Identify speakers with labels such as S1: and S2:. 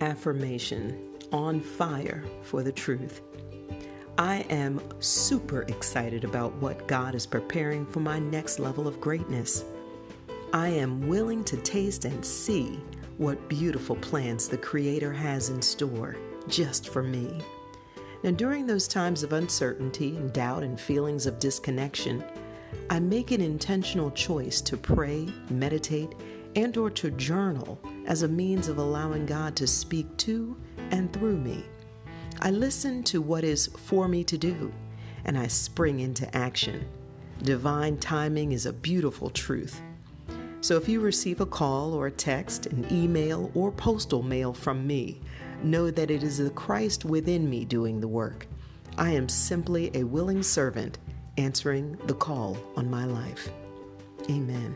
S1: affirmation on fire for the truth. I am super excited about what God is preparing for my next level of greatness. I am willing to taste and see what beautiful plans the Creator has in store just for me. Now, during those times of uncertainty and doubt and feelings of disconnection, I make an intentional choice to pray, meditate, and or to journal as a means of allowing God to speak to and through me. I listen to what is for me to do, and I spring into action. Divine timing is a beautiful truth. So if you receive a call or a text, an email, or postal mail from me, know that it is the Christ within me doing the work. I am simply a willing servant answering the call on my life. Amen.